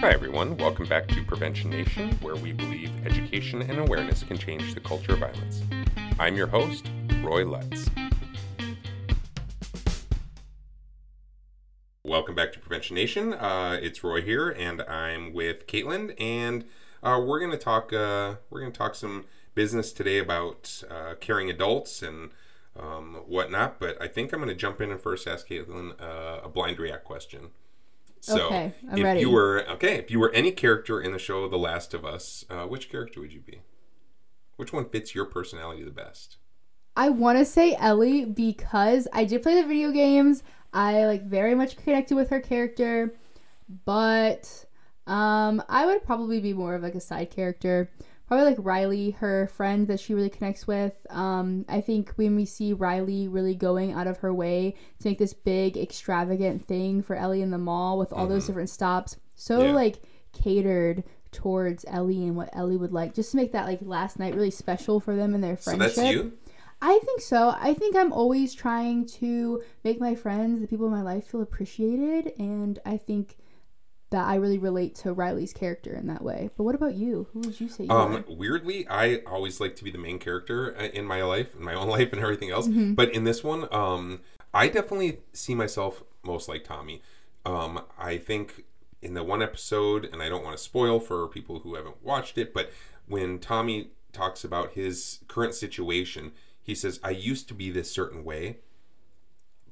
Hi, everyone. Welcome back to Prevention Nation, where we believe education and awareness can change the culture of violence. I'm your host, Roy Letts. Welcome back to Prevention Nation. Uh, it's Roy here, and I'm with Caitlyn, and uh, we're going to talk. Uh, we're going to talk some business today about uh, caring adults and um, whatnot. But I think I'm going to jump in and first ask Caitlyn uh, a blind react question. So, Okay, I'm if ready. you were okay, if you were any character in the show The Last of Us, uh, which character would you be? Which one fits your personality the best? I want to say Ellie because I did play the video games. I like very much connected with her character, but um, I would probably be more of like a side character. Probably like Riley, her friend that she really connects with. Um, I think when we see Riley really going out of her way to make this big extravagant thing for Ellie in the mall with all those different stops, so Mm-hmm. Yeah. like catered towards Ellie and what Ellie would like, just to make that like last night really special for them and their friendship. So that's you. I think so. I think I'm always trying to make my friends, the people in my life, feel appreciated, and I think that I really relate to Riley's character in that way. But what about you? Who would you say you Um, are? weirdly, I always like to be the main character uh, in my life, in my own life, and everything else. Mm-hmm. But in this one, um, I definitely see myself most like Tommy. Um, I think in the one episode, and I don't want to spoil for people who haven't watched it, but when Tommy talks about his current situation, he says, "I used to be this certain way,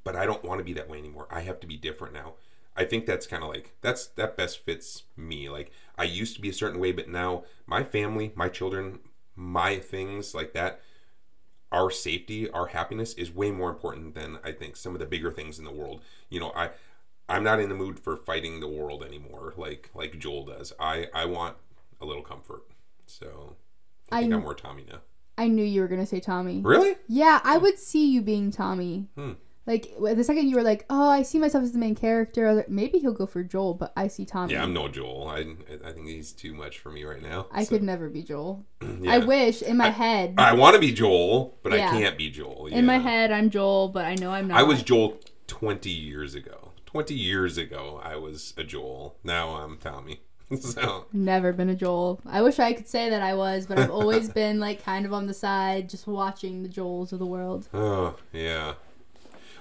but I don't want to be that way anymore. I have to be different now." I think that's kind of like that's that best fits me. Like I used to be a certain way, but now my family, my children, my things like that, our safety, our happiness is way more important than I think some of the bigger things in the world. You know, I I'm not in the mood for fighting the world anymore like like Joel does. I I want a little comfort. So I think I'm more Tommy now. I knew you were gonna say Tommy. Really? Yeah, I would see you being Tommy. Hmm. Like the second you were like, "Oh, I see myself as the main character," I like, maybe he'll go for Joel, but I see Tommy. Yeah, I'm no Joel. I I think he's too much for me right now. I So, could never be Joel. yeah. I wish in my head. I want to be Joel, but Yeah. I can't be Joel. in my head, I'm Joel, but I know I'm not. I was Joel 20 years ago. 20 years ago, I was a Joel. Now I'm Tommy. so, Never been a Joel. I wish I could say that I was, but I've always been like kind of on the side, just watching the Joels of the world. oh, yeah.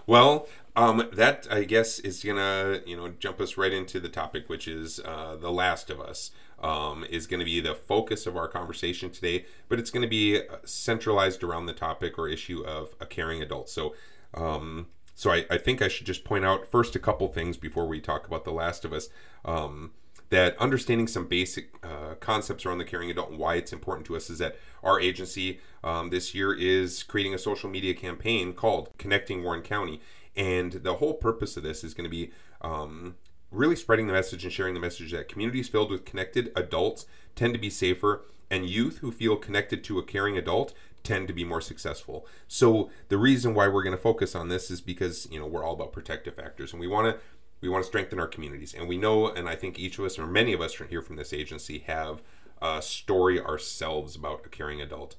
Well, um, that I guess is gonna, you know, jump us right into the topic, which is uh, The Last of Us. Um, is going to be the focus of our conversation today, but it's going to be uh, centralized around the topic or issue of a caring adult. So, um, so I, I think I should just point out first a couple things before we talk about The Last of Us. Um, that understanding some basic uh, concepts around the caring adult and why it's important to us is that our agency um, this year is creating a social media campaign called Connecting Warren County. And the whole purpose of this is going to be um, really spreading the message and sharing the message that communities filled with connected adults tend to be safer, and youth who feel connected to a caring adult tend to be more successful. So the reason why we're going to focus on this is because you know we're all about protective factors, and we want to we want to strengthen our communities, and we know, and I think each of us or many of us from here from this agency have a story ourselves about a caring adult.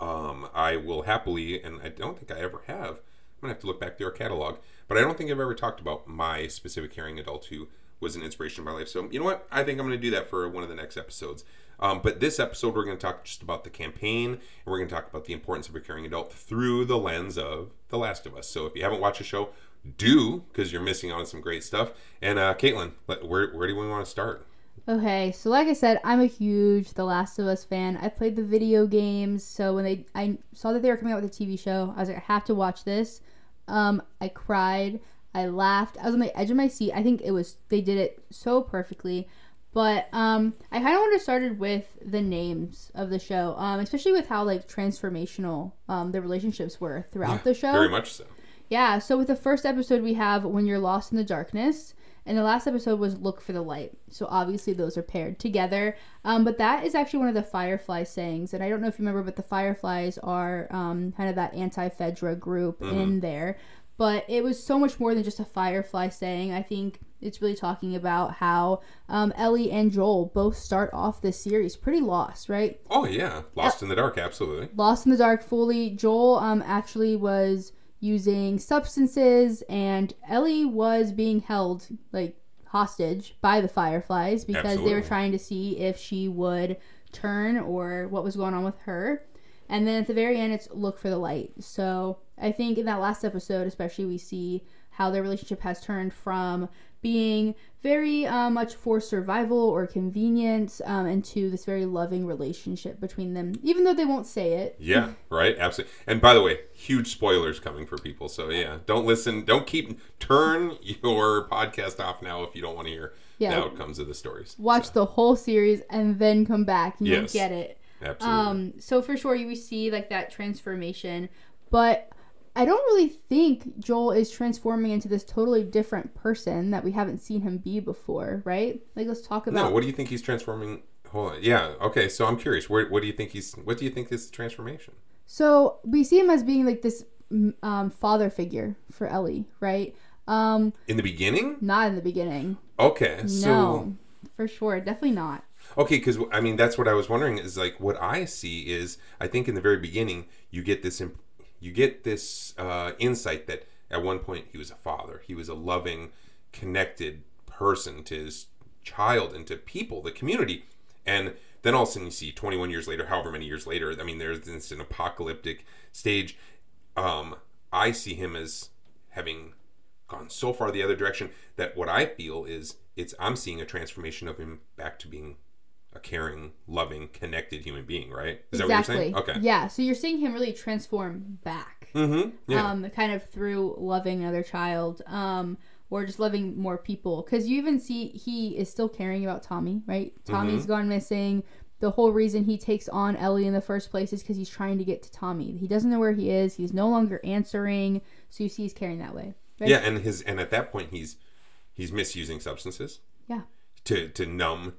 Um, I will happily, and I don't think I ever have. I'm gonna have to look back through our catalog, but I don't think I've ever talked about my specific caring adult who was an inspiration in my life. So you know what? I think I'm gonna do that for one of the next episodes. Um, but this episode, we're gonna talk just about the campaign, and we're gonna talk about the importance of a caring adult through the lens of The Last of Us. So if you haven't watched the show, do because you're missing out on some great stuff. And uh, Caitlyn, where where do we want to start? Okay, so like I said, I'm a huge The Last of Us fan. I played the video games, so when they I saw that they were coming out with a TV show, I was like, I have to watch this. Um, I cried, I laughed, I was on the edge of my seat. I think it was they did it so perfectly. But um, I kind of want to started with the names of the show, um, especially with how like transformational um, the relationships were throughout the show. Very much so. Yeah, so with the first episode, we have When You're Lost in the Darkness. And the last episode was Look for the Light. So obviously those are paired together. Um, but that is actually one of the Firefly sayings. And I don't know if you remember, but the Fireflies are um, kind of that anti Fedra group in there. But it was so much more than just a Firefly saying. I think it's really talking about how um, Ellie and Joel both start off this series pretty lost, right? Oh yeah, Lost in the Dark, absolutely. lost in the dark fully. Joel um actually was using substances and Ellie was being held like hostage by the Fireflies because they were trying to see if she would turn or what was going on with her. And then at the very end, it's look for the light. So I think in that last episode, especially, we see how their relationship has turned from being very uh, much for survival or convenience um, into this very loving relationship between them, even though they won't say it. Yeah, right. Absolutely. And by the way, huge spoilers coming for people. So yeah, don't listen. Don't keep turn your podcast off now if you don't want to hear Yeah. the outcomes of the stories. Watch So, the whole series and then come back. and You'll Yes. get it. absolutely. Um, so for sure, you see like that transformation, but I don't really think Joel is transforming into this totally different person that we haven't seen him be before, right? Like, let's talk about. no, what do you think he's transforming? Hold on. Yeah. Okay. So I'm curious. Where, what do you think he's? What do you think is the transformation? so we see him as being like this um, father figure for Ellie, right? Um, In the beginning? not in the beginning. Okay. So no, for sure, definitely not. Okay, because I mean that's what I was wondering is like what I see is I think in the very beginning you get this imp- you get this uh, insight that at one point he was a father, he was a loving, connected person to his child and to people, the community, and then all of a sudden you see 21 years later, however many years later, I mean there's this an apocalyptic stage. Um, I see him as having gone so far the other direction that what I feel is it's I'm seeing a transformation of him back to being a caring, loving, connected human being, right? Is that exactly. what you're saying? Okay. Yeah. So you're seeing him really transform back. Mm-hmm. Yeah. um, kind of through loving another child um, or just loving more people. Because you even see he is still caring about Tommy, right? Tommy's Mm-hmm. gone missing. The whole reason he takes on Ellie in the first place is because he's trying to get to Tommy. He doesn't know where he is. He's no longer answering. So you see he's caring that way. Right? yeah, and his and at that point he's he's misusing substances Yeah. to to numb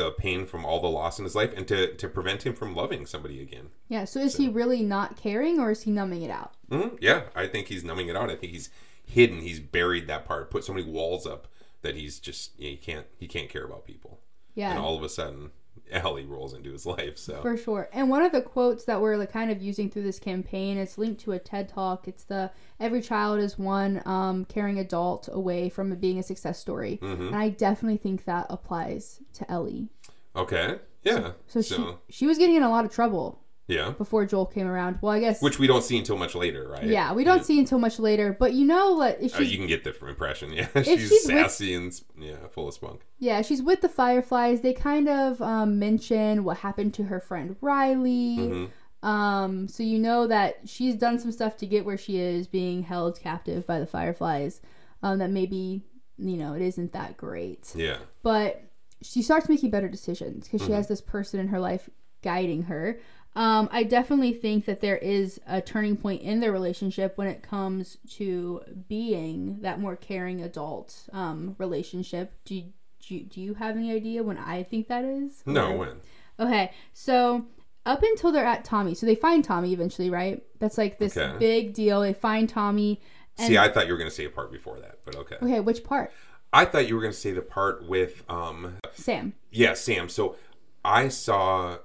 the pain from all the loss in his life and to to prevent him from loving somebody again. Yeah. So is he really not caring or is he numbing it out? hmm Yeah, I think he's numbing it out. I think he's hidden. He's buried that part. Put so many walls up that he's just yeah, he can't he can't care about people. Yeah. And all of a sudden, Ellie rolls into his life. So For sure. And one of the quotes that we're like kind of using through this campaign, it's linked to a TED talk. It's the every child is one um, caring adult away from it being a success story. Mm-hmm. And I definitely think that applies to Ellie. okay, yeah. So, she she was getting in a lot of trouble yeah, before Joel came around. Well, I guess which we don't see until much later, right? yeah, we don't see until much later. But you know what? If Oh, you can get the impression. Yeah, she's, she's with- sassy and yeah, full of spunk. Yeah, she's with the Fireflies. They kind of um, mention what happened to her friend Riley. Mm-hmm. Um, so you know that she's done some stuff to get where she is, being held captive by the Fireflies. Um, that maybe you know it isn't that great, Yeah, but she starts making better decisions because Mm-hmm. she has this person in her life guiding her. Um, I definitely think that there is a turning point in their relationship when it comes to being that more caring adult um, relationship. Do you, do, you, do you have any idea when I think that is? no, Or- when Okay, so up until they're at Tommy, so they find Tommy eventually, right? That's like this Okay. big deal. They find Tommy. And, see, I thought you were going to say a part before that, but okay. okay, which part? I thought you were going to say the part with um, Sam. yeah, Sam. So I saw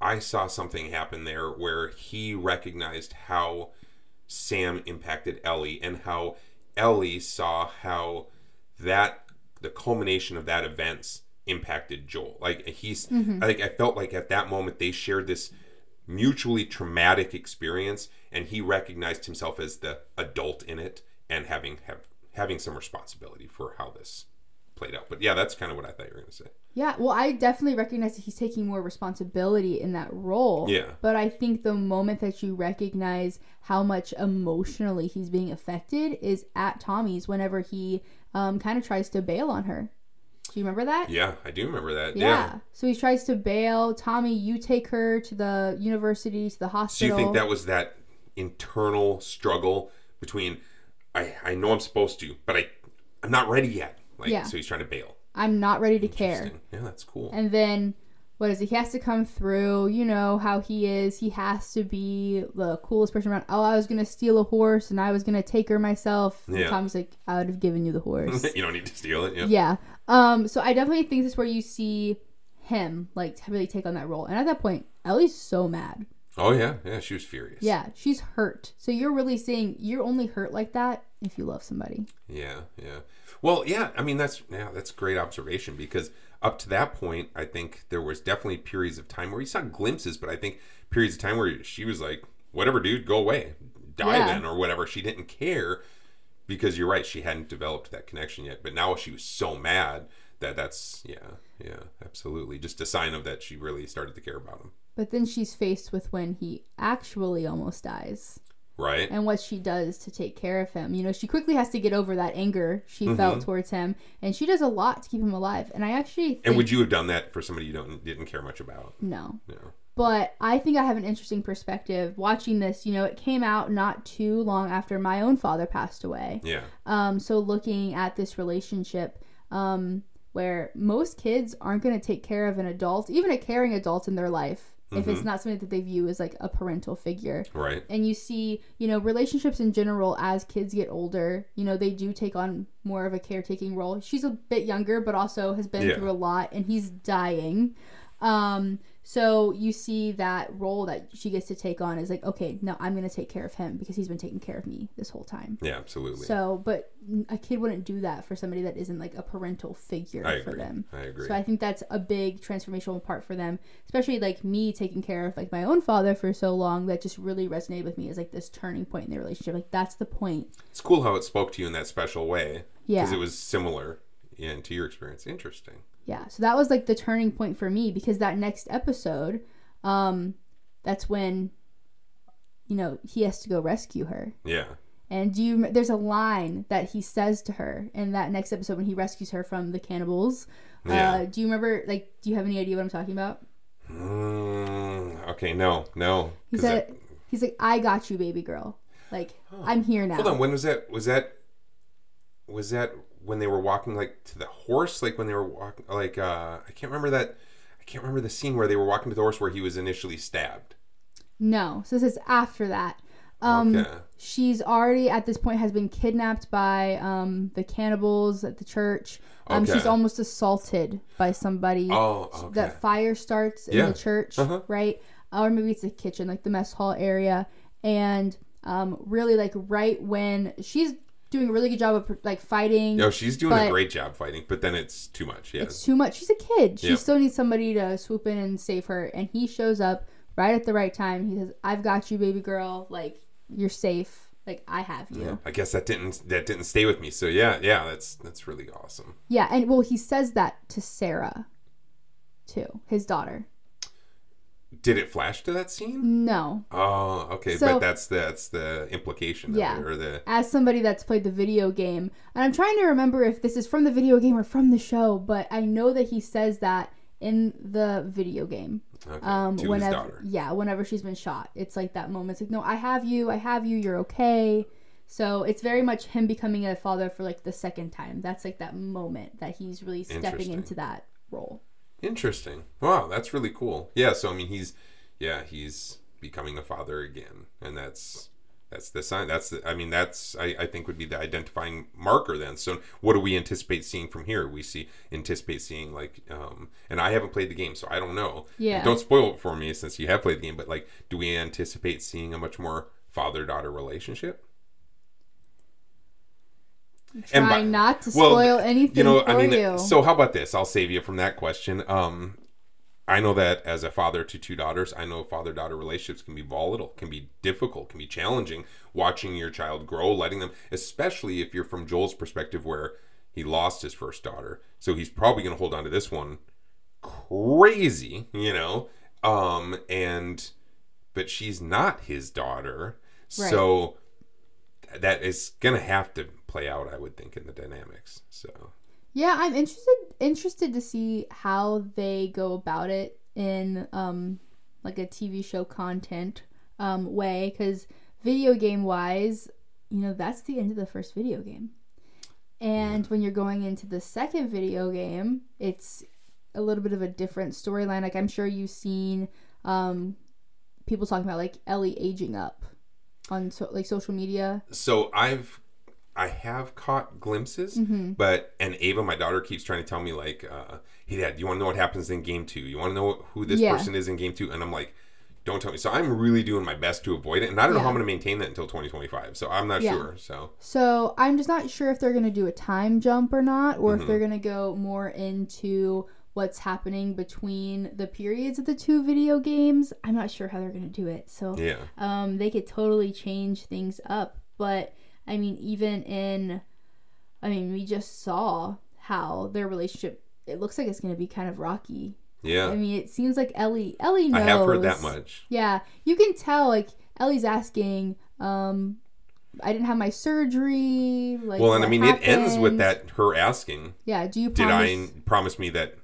I saw something happen there where he recognized how Sam impacted Ellie and how Ellie saw how that the culmination of that events impacted Joel. Like he's mm-hmm. I think I felt like at that moment they shared this mutually traumatic experience and he recognized himself as the adult in it and having have having some responsibility for how this played out. But yeah, that's kind of what I thought you were going to say. Yeah, well, I definitely recognize that he's taking more responsibility in that role. Yeah. But I think the moment that you recognize how much emotionally he's being affected is at Tommy's whenever he um, kind of tries to bail on her. Do you remember that? Yeah, I do remember that. Yeah. Yeah. So he tries to bail. Tommy, you take her to the university, to the hospital. So you think that was that internal struggle between I I know I'm supposed to, but I I'm not ready yet. Like Yeah. so he's trying to bail. I'm not ready to care. Yeah, that's cool. And then what is it? He has to come through. You know how he is. He has to be the coolest person around. Oh, I was gonna steal a horse and I was gonna take her myself. And Yeah. Tommy's like, I would have given you the horse. you don't need to steal it. Yeah. yeah. Um. So I definitely think this is where you see him like really take on that role. And at that point, Ellie's so mad. Oh yeah, yeah, she was furious. Yeah, she's hurt. So you're really saying you're only hurt like that if you love somebody. Yeah, yeah. Well, yeah. I mean, that's yeah, that's great observation because up to that point, I think there was definitely periods of time where you saw glimpses, but I think periods of time where she was like, "Whatever, dude, go away, die Yeah. then," or whatever. She didn't care because you're right, she hadn't developed that connection yet. But now she was so mad that that's yeah, yeah, absolutely, just a sign of that she really started to care about him, But then she's faced with when he actually almost dies right? and what she does to take care of him. You know, she quickly has to get over that anger she Mm-hmm. felt towards him, and she does a lot to keep him alive. And I actually think, And would you have done that for somebody you don't didn't care much about? no. No. But I think I have an interesting perspective watching this. You know, it came out not too long after my own father passed away. Yeah. Um, so looking at this relationship, um, where most kids aren't going to take care of an adult, even a caring adult in their life, if Mm-hmm. it's not something that they view as like a parental figure. Right. And you see, you know, relationships in general as kids get older, you know, they do take on more of a caretaking role. She's a bit younger, but also has been Yeah. through a lot, and he's dying. Um, so you see that role that she gets to take on is like, okay, no, I'm going to take care of him because he's been taking care of me this whole time. Yeah. Absolutely. So, but a kid wouldn't do that for somebody that isn't like a parental figure I for agree. them. I agree. So I think that's a big transformational part for them, especially like me taking care of like my own father for so long. That just really resonated with me as like this turning point in their relationship. Like that's the point. It's cool how it spoke to you in that special way. Yeah. Because it was similar in, to your experience. Interesting. Yeah. So that was like the turning point for me because that next episode, um, that's when, you know, he has to go rescue her. Yeah. And do you? There's a line that he says to her in that next episode when he rescues her from the cannibals. Yeah. Uh, do you remember? Like, do you have any idea what I'm talking about? Mm, okay, no, no. he said, that- "He's like, I got you, baby girl. Like, I'm here now." hold on, when was that? Was that was that when they were walking like to the horse? Like when they were walking like uh I can't remember that I can't remember the scene where they were walking to the horse where he was initially stabbed. No, so this is after that. Um, Okay. She's already at this point has been kidnapped by um, the cannibals at the church. Um, Okay. She's almost assaulted by somebody. Oh, okay. That fire starts in Yeah. the church, Uh-huh. right? Or maybe it's the kitchen, like the mess hall area. And um, really, like right when she's doing a really good job of like fighting. no, she's doing a great job fighting, but then it's too much. Yeah. It's too much. She's a kid. She Yep. still needs somebody to swoop in and save her. And he shows up right at the right time. He says, "I've got you, baby girl. Like you're safe. Like I have you." Yeah. I guess that didn't that didn't stay with me. So yeah, yeah, that's that's really awesome. Yeah, and well, he says that to Sarah, too, his daughter. Did it flash to that scene? No, Oh, okay, So- but that's the that's the implication Yeah. it, or the as somebody that's played the video game, and I'm trying to remember if this is from the video game or from the show, but I know that he says that in the video game. okay, Um, to his whenever, daughter. yeah, whenever she's been shot, it's like that moment. It's like, no, I have you, I have you, you're okay. So it's very much him becoming a father for like the second time. That's like that moment that he's really stepping into that role. Interesting. Wow, that's really cool. Yeah, so I mean he's yeah, he's becoming a father again. And that's that's the sign that's the, I mean that's I, I think would be the identifying marker then. So what do we anticipate seeing from here? We see anticipate seeing like um and I haven't played the game so I don't know. Yeah. Don't spoil it for me since you have played the game, but like do we anticipate seeing a much more father daughter relationship? And by- Trying not to well, spoil anything you know for i mean you. so how about this? I'll save you from that question. Um i know that as a father to two daughters i know father daughter relationships can be volatile can be difficult can be challenging watching your child grow letting them especially if you're from joel's perspective where he lost his first daughter. So he's probably going to hold on to this one crazy you know? Um and but she's not his daughter. So that is going to have to play out i would think in the dynamics so Yeah, I'm interested interested to see how they go about it in um like a TV show content um way cuz video game wise, you know, that's the end of the first video game. And when you're going into the second video game, it's a little bit of a different storyline. Like I'm sure you've seen um people talking about like Ellie aging up on so, like social media. so i've i have caught glimpses Mm-hmm. but and ava my daughter keeps trying to tell me like uh hey dad you want to know what happens in game two you want to know who this Yeah. person is in game two and i'm like Don't tell me. So I'm really doing my best to avoid it, and I don't know how I'm going to maintain that until 2025. So I'm not Yeah. sure. So So I'm just not sure if they're gonna do a time jump or not, or Mm-hmm. if they're gonna go more into what's happening between the periods of the two video games. I'm not sure how they're gonna do it. So yeah, um, they could totally change things up. But I mean, even in, I mean, we just saw how their relationship. It looks like it's gonna be kind of rocky. yeah. I mean, it seems like Ellie. Ellie knows. I have heard that much. Yeah, you can tell. Like Ellie's asking, um, "I didn't have my surgery." Like, Well, and I mean, it ends with that her asking, Yeah. Do you "Did? I promise me that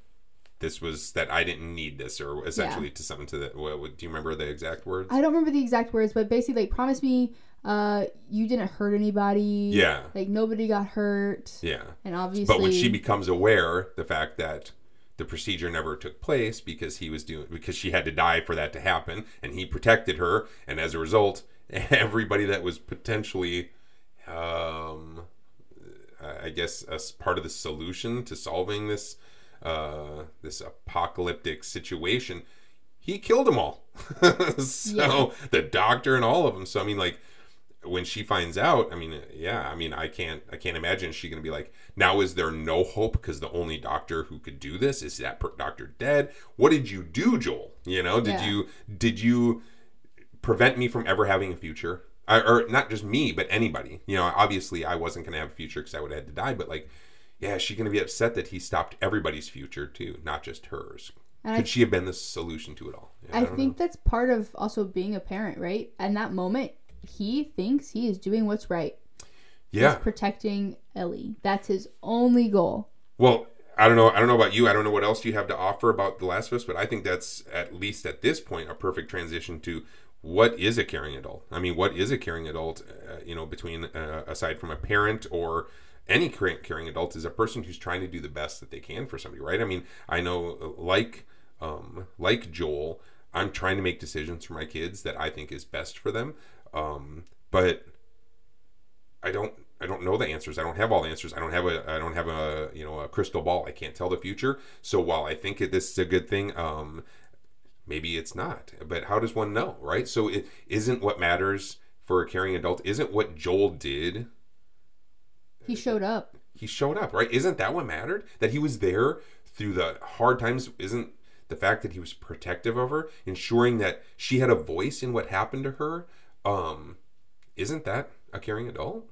this was that I didn't need this, or essentially to something to that? What, do you remember the exact words? I don't remember the exact words, but basically, like, promise me, uh, you didn't hurt anybody. Yeah. Like nobody got hurt. yeah. And obviously, But when she becomes aware the fact that the procedure never took place because he was doing because she had to die for that to happen and he protected her and as a result everybody that was potentially um I guess as part of the solution to solving this uh this apocalyptic situation he killed them all so Yeah. the doctor and all of them so I mean like when she finds out, I mean, yeah, I mean, I can't, I can't imagine she gonna be like, now is there no hope because the only doctor who could do this is that per- doctor dead? What did you do, Joel? You know, did Yeah. you, did you prevent me from ever having a future? I, or not just me, but anybody. You know, obviously I wasn't gonna have a future because I would have had to die. But like, yeah, is she gonna be upset that he stopped everybody's future too, not just hers? And I- Could she have been the solution to it all? Yeah, I don't think that's part of also being a parent, right? In that moment, he thinks he is doing what's right. yeah. He's protecting Ellie. That's his only goal. Well, I don't know. I don't know about you. I don't know what else you have to offer about The Last of Us, but I think that's at least at this point a perfect transition to what is a caring adult. I mean, what is a caring adult? Uh, you know, between uh, aside from a parent or any caring, caring adult is a person who's trying to do the best that they can for somebody, right? I mean, I know uh, like um, like Joel, I'm trying to make decisions for my kids that I think is best for them, um, but I don't I don't know the answers. I don't have all the answers. I don't have a I don't have a you know a crystal ball. I can't tell the future. So while I think this is a good thing, um, maybe it's not. But how does one know, right? So it isn't what matters for a caring adult. Isn't what Joel did. He showed up. He showed up, right? Isn't that what mattered? That he was there through the hard times. Isn't the fact that he was protective of her, ensuring that she had a voice in what happened to her? Um, isn't that a caring adult?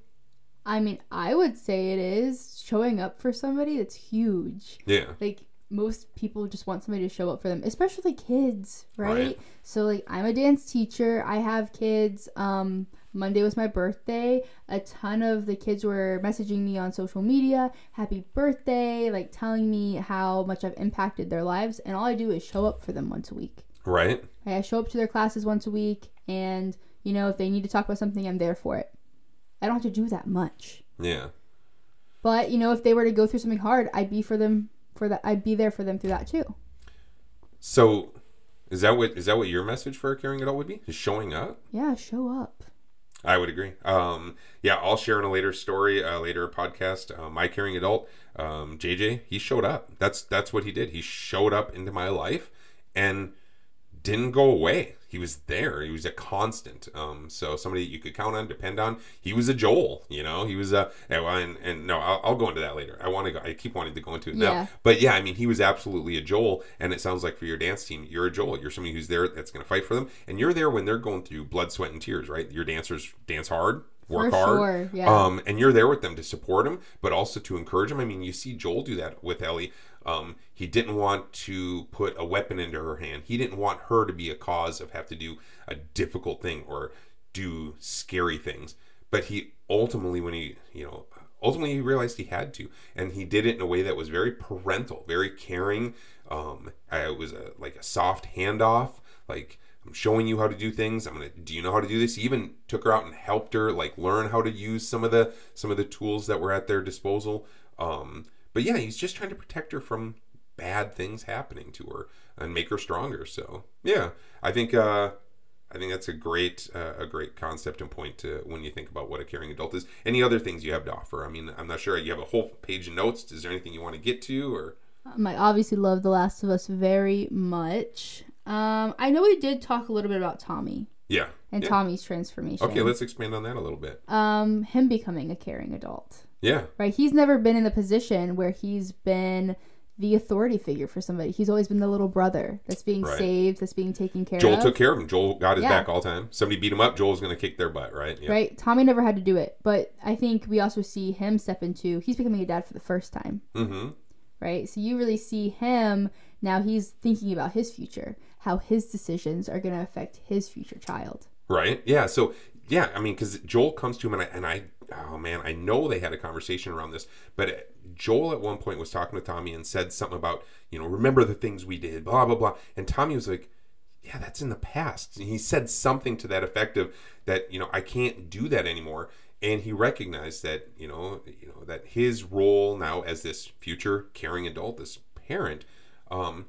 I mean, I would say it is showing up for somebody that's huge. Yeah. Like most people just want somebody to show up for them, especially kids, right? Right. So like I'm a dance teacher. I have kids. Um Monday was my birthday. A ton of the kids were messaging me on social media, "Happy birthday," like telling me how much I've impacted their lives, and all I do is show up for them once a week. Right. I show up to their classes once a week, and you know if they need to talk about something, I'm there for it. I don't have to do that much. Yeah. But you know, if they were to go through something hard, I'd be for them for that. I'd be there for them through that too. So, is that what is that what your message for a caring adult would be? Is showing up? Yeah, show up. I would agree. Um, yeah, I'll share in a later story, a later podcast. Uh, my caring adult, um, JJ, he showed up. That's that's what he did. He showed up into my life and didn't go away. He was there. He was a constant. Um, so somebody you could count on, depend on. He was a Joel. You know, he was a and, and, and no, I'll, I'll go into that later. I want to go. I keep wanting to go into it now. Yeah. But yeah, I mean, he was absolutely a Joel, and it sounds like for your dance team, you're a Joel. You're somebody who's there that's going to fight for them, and you're there when they're going through blood, sweat, and tears. Right? Your dancers dance hard, work For hard, sure, yeah. um, and you're there with them to support them, but also to encourage them. I mean, you see Joel do that with Ellie. Um, he didn't want to put a weapon into her hand. He didn't want her to be a cause of have to do a difficult thing or do scary things. But he ultimately, when he, you know, ultimately he realized he had to, and he did it in a way that was very parental, very caring. Um, it was a, like a soft handoff, like I'm showing you how to do things. I'm gonna. Do you know how to do this? He even took her out and helped her like learn how to use some of the some of the tools that were at their disposal. Um, but yeah, he's just trying to protect her from bad things happening to her and make her stronger. So yeah, I think uh, I think that's a great uh, a great concept and point to when you think about what a caring adult is. Any other things you have to offer? I mean, I'm not sure. You have a whole page of notes. Is there anything you want to get to or? Um, I obviously love The Last of Us very much. Um, I know we did talk a little bit about Tommy Yeah. and Yeah. Tommy's transformation. Okay, let's expand on that a little bit. um, him becoming a caring adult. Yeah. Right? He's never been in the position where he's been the authority figure for somebody. He's always been the little brother that's being Right. saved, that's being taken care Joel of. Joel took care of him. Joel got his Yeah. back all the time. Somebody beat him up. Joel's going to kick their butt, right? Yeah. Right? Tommy never had to do it, but I think we also see him step into he's becoming a dad for the first time. Mm-hmm. right? So you really see him now he's thinking about his future, how his decisions are going to affect his future child. Right. Yeah. So yeah, I mean, because Joel comes to him and I, and I, oh man, I know they had a conversation around this, but Joel at one point was talking to Tommy and said something about, you know, remember the things we did, blah blah blah, and Tommy was like, yeah, that's in the past. And he said something to that effect of that, you know, I can't do that anymore. And he recognized that, you know, you know that his role now as this future caring adult, this parent, um,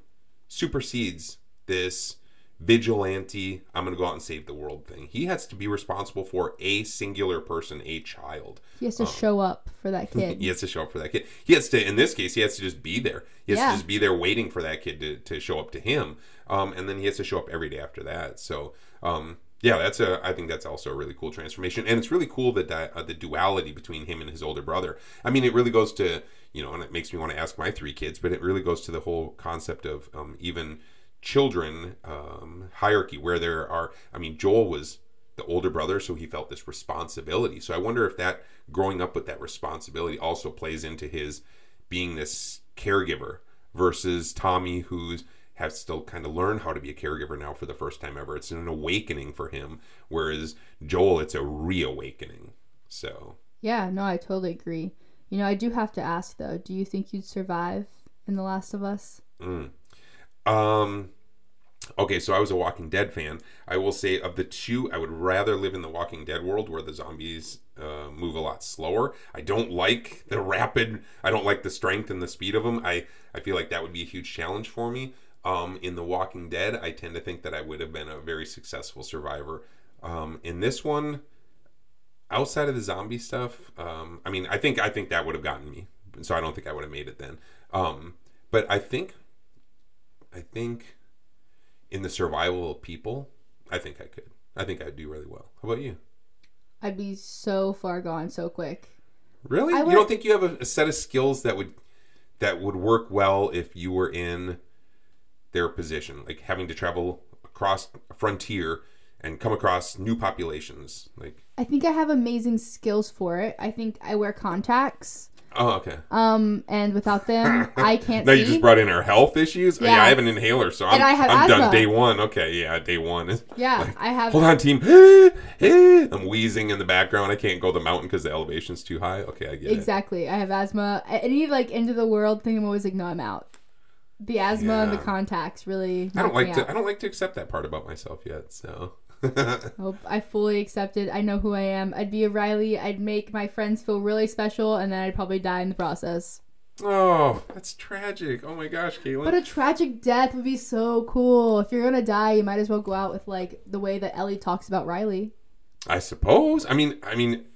supersedes this vigilante i'm going to go out and save the world thing. He has to be responsible for a singular person a child. He has to show up for that kid. he has to show up for that kid. He has to in this case he has to just be there. He has Yeah. to just be there waiting for that kid to, to show up to him. Um, and then he has to show up every day after that. So um, yeah that's a i think that's also a really cool transformation. And it's really cool that uh, the duality between him and his older brother. I mean it really goes to you know and it makes me want to ask my three kids but it really goes to the whole concept of um, even children um, hierarchy where there are i mean joel was the older brother so he felt this responsibility. So i wonder if that growing up with that responsibility also plays into his being this caregiver versus tommy who's has still kind of learned how to be a caregiver now for the first time ever. It's an awakening for him whereas joel it's a reawakening. So. Yeah, no, I totally agree. You know, I do have to ask though, do you think you'd survive in The Last of Us? Um. Okay, so I was a Walking Dead fan. I will say of the two, I would rather live in the Walking Dead world where the zombies uh, move a lot slower. I don't like the rapid. I don't like the strength and the speed of them. I I feel like that would be a huge challenge for me. Um, in the Walking Dead, I tend to think that I would have been a very successful survivor. Um, in this one, outside of the zombie stuff, um, I mean, I think I think that would have gotten me. So I don't think I would have made it then. Um, but I think I think in the survival of people, I think I could. I think I'd do really well. How about you? I'd be so far gone so quick. Really? I you don't think you have a, a set of skills that would that would work well if you were in their position, like having to travel across a frontier and come across new populations? Like, I think I have amazing skills for it. I think I wear contacts. Oh, okay. Um, and without them, I can't Now see. you just brought in our health issues. Oh, yeah, Yeah. I have an inhaler, so I'm, And I have I'm done day one. Okay, yeah, day one is. yeah, I have. Hold on, team. I'm wheezing in the background. I can't go the mountain because the elevation's too high. Okay, I get it. Exactly. I have asthma. Any like end of the world thing, I'm always like, no, I'm out. The asthma and the contacts really. I don't like to. out. I don't like to accept that part about myself yet. So. Hope I fully accepted. I know who I am. I'd be a Riley. I'd make my friends feel really special, and then I'd probably die in the process. oh, that's tragic. Oh my gosh, Caitlyn. But a tragic death would be so cool. If you're gonna die, you might as well go out with like the way that Ellie talks about Riley. I suppose. I mean, I mean,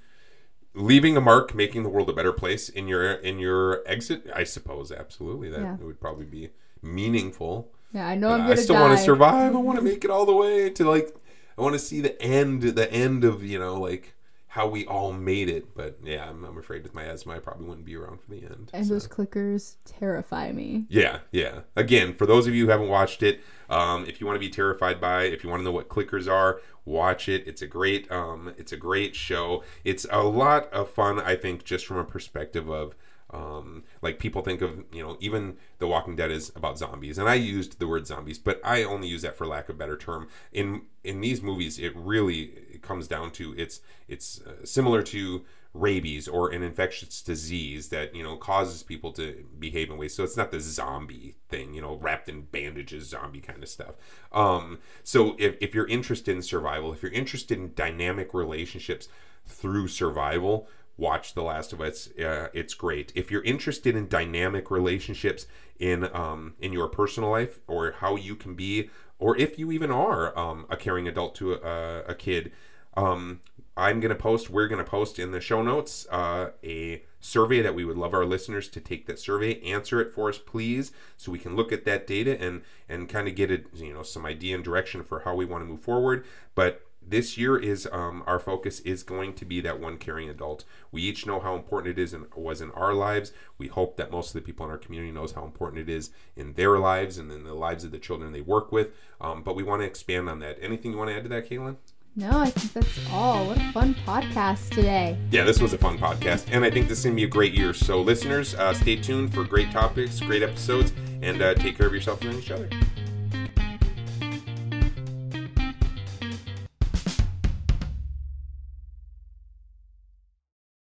leaving a mark, making the world a better place in your in your exit. I suppose absolutely that Yeah. would probably be meaningful. Yeah, I know I'm gonna still want to survive. I want to make it all the way to like. I want to see the end, the end of you know like how we all made it. But yeah, I'm, I'm afraid with my asthma, I probably wouldn't be around for the end. And so. those clickers terrify me. Yeah, yeah. Again, for those of you who haven't watched it, um, if you want to be terrified by, if you want to know what clickers are, watch it. It's a great, um, it's a great show. It's a lot of fun, I think, just from a perspective of, um, like people think of, you know, even The Walking Dead is about zombies, and I used the word zombies, but I only use that for lack of better term. In in these movies, it really it comes down to it's it's uh, similar to rabies or an infectious disease that you know causes people to behave in ways so it's not the zombie thing you know wrapped in bandages zombie kind of stuff um so if, if you're interested in survival if you're interested in dynamic relationships through survival watch the last of us uh, it's great if you're interested in dynamic relationships in um in your personal life or how you can be or if you even are um, a caring adult to a, a kid um, I'm to post, we're to post in the show notes uh, a survey that we would love our listeners to take that survey, answer it for us, please, so we can look at that data and and kind of get it, you know, some idea and direction for how we want to move forward. But this year is um, our focus is going to be that one caring adult. We each know how important it is and was in our lives. We hope that most of the people in our community knows how important it is in their lives and in the lives of the children they work with. Um, but we want to expand on that. Anything you want to add to that, Caitlyn? No, I think that's all. What a fun podcast today. Yeah, this was a fun podcast, and I think this is going to be a great year. So, listeners, uh, stay tuned for great topics, great episodes, and uh, take care of yourself and each other.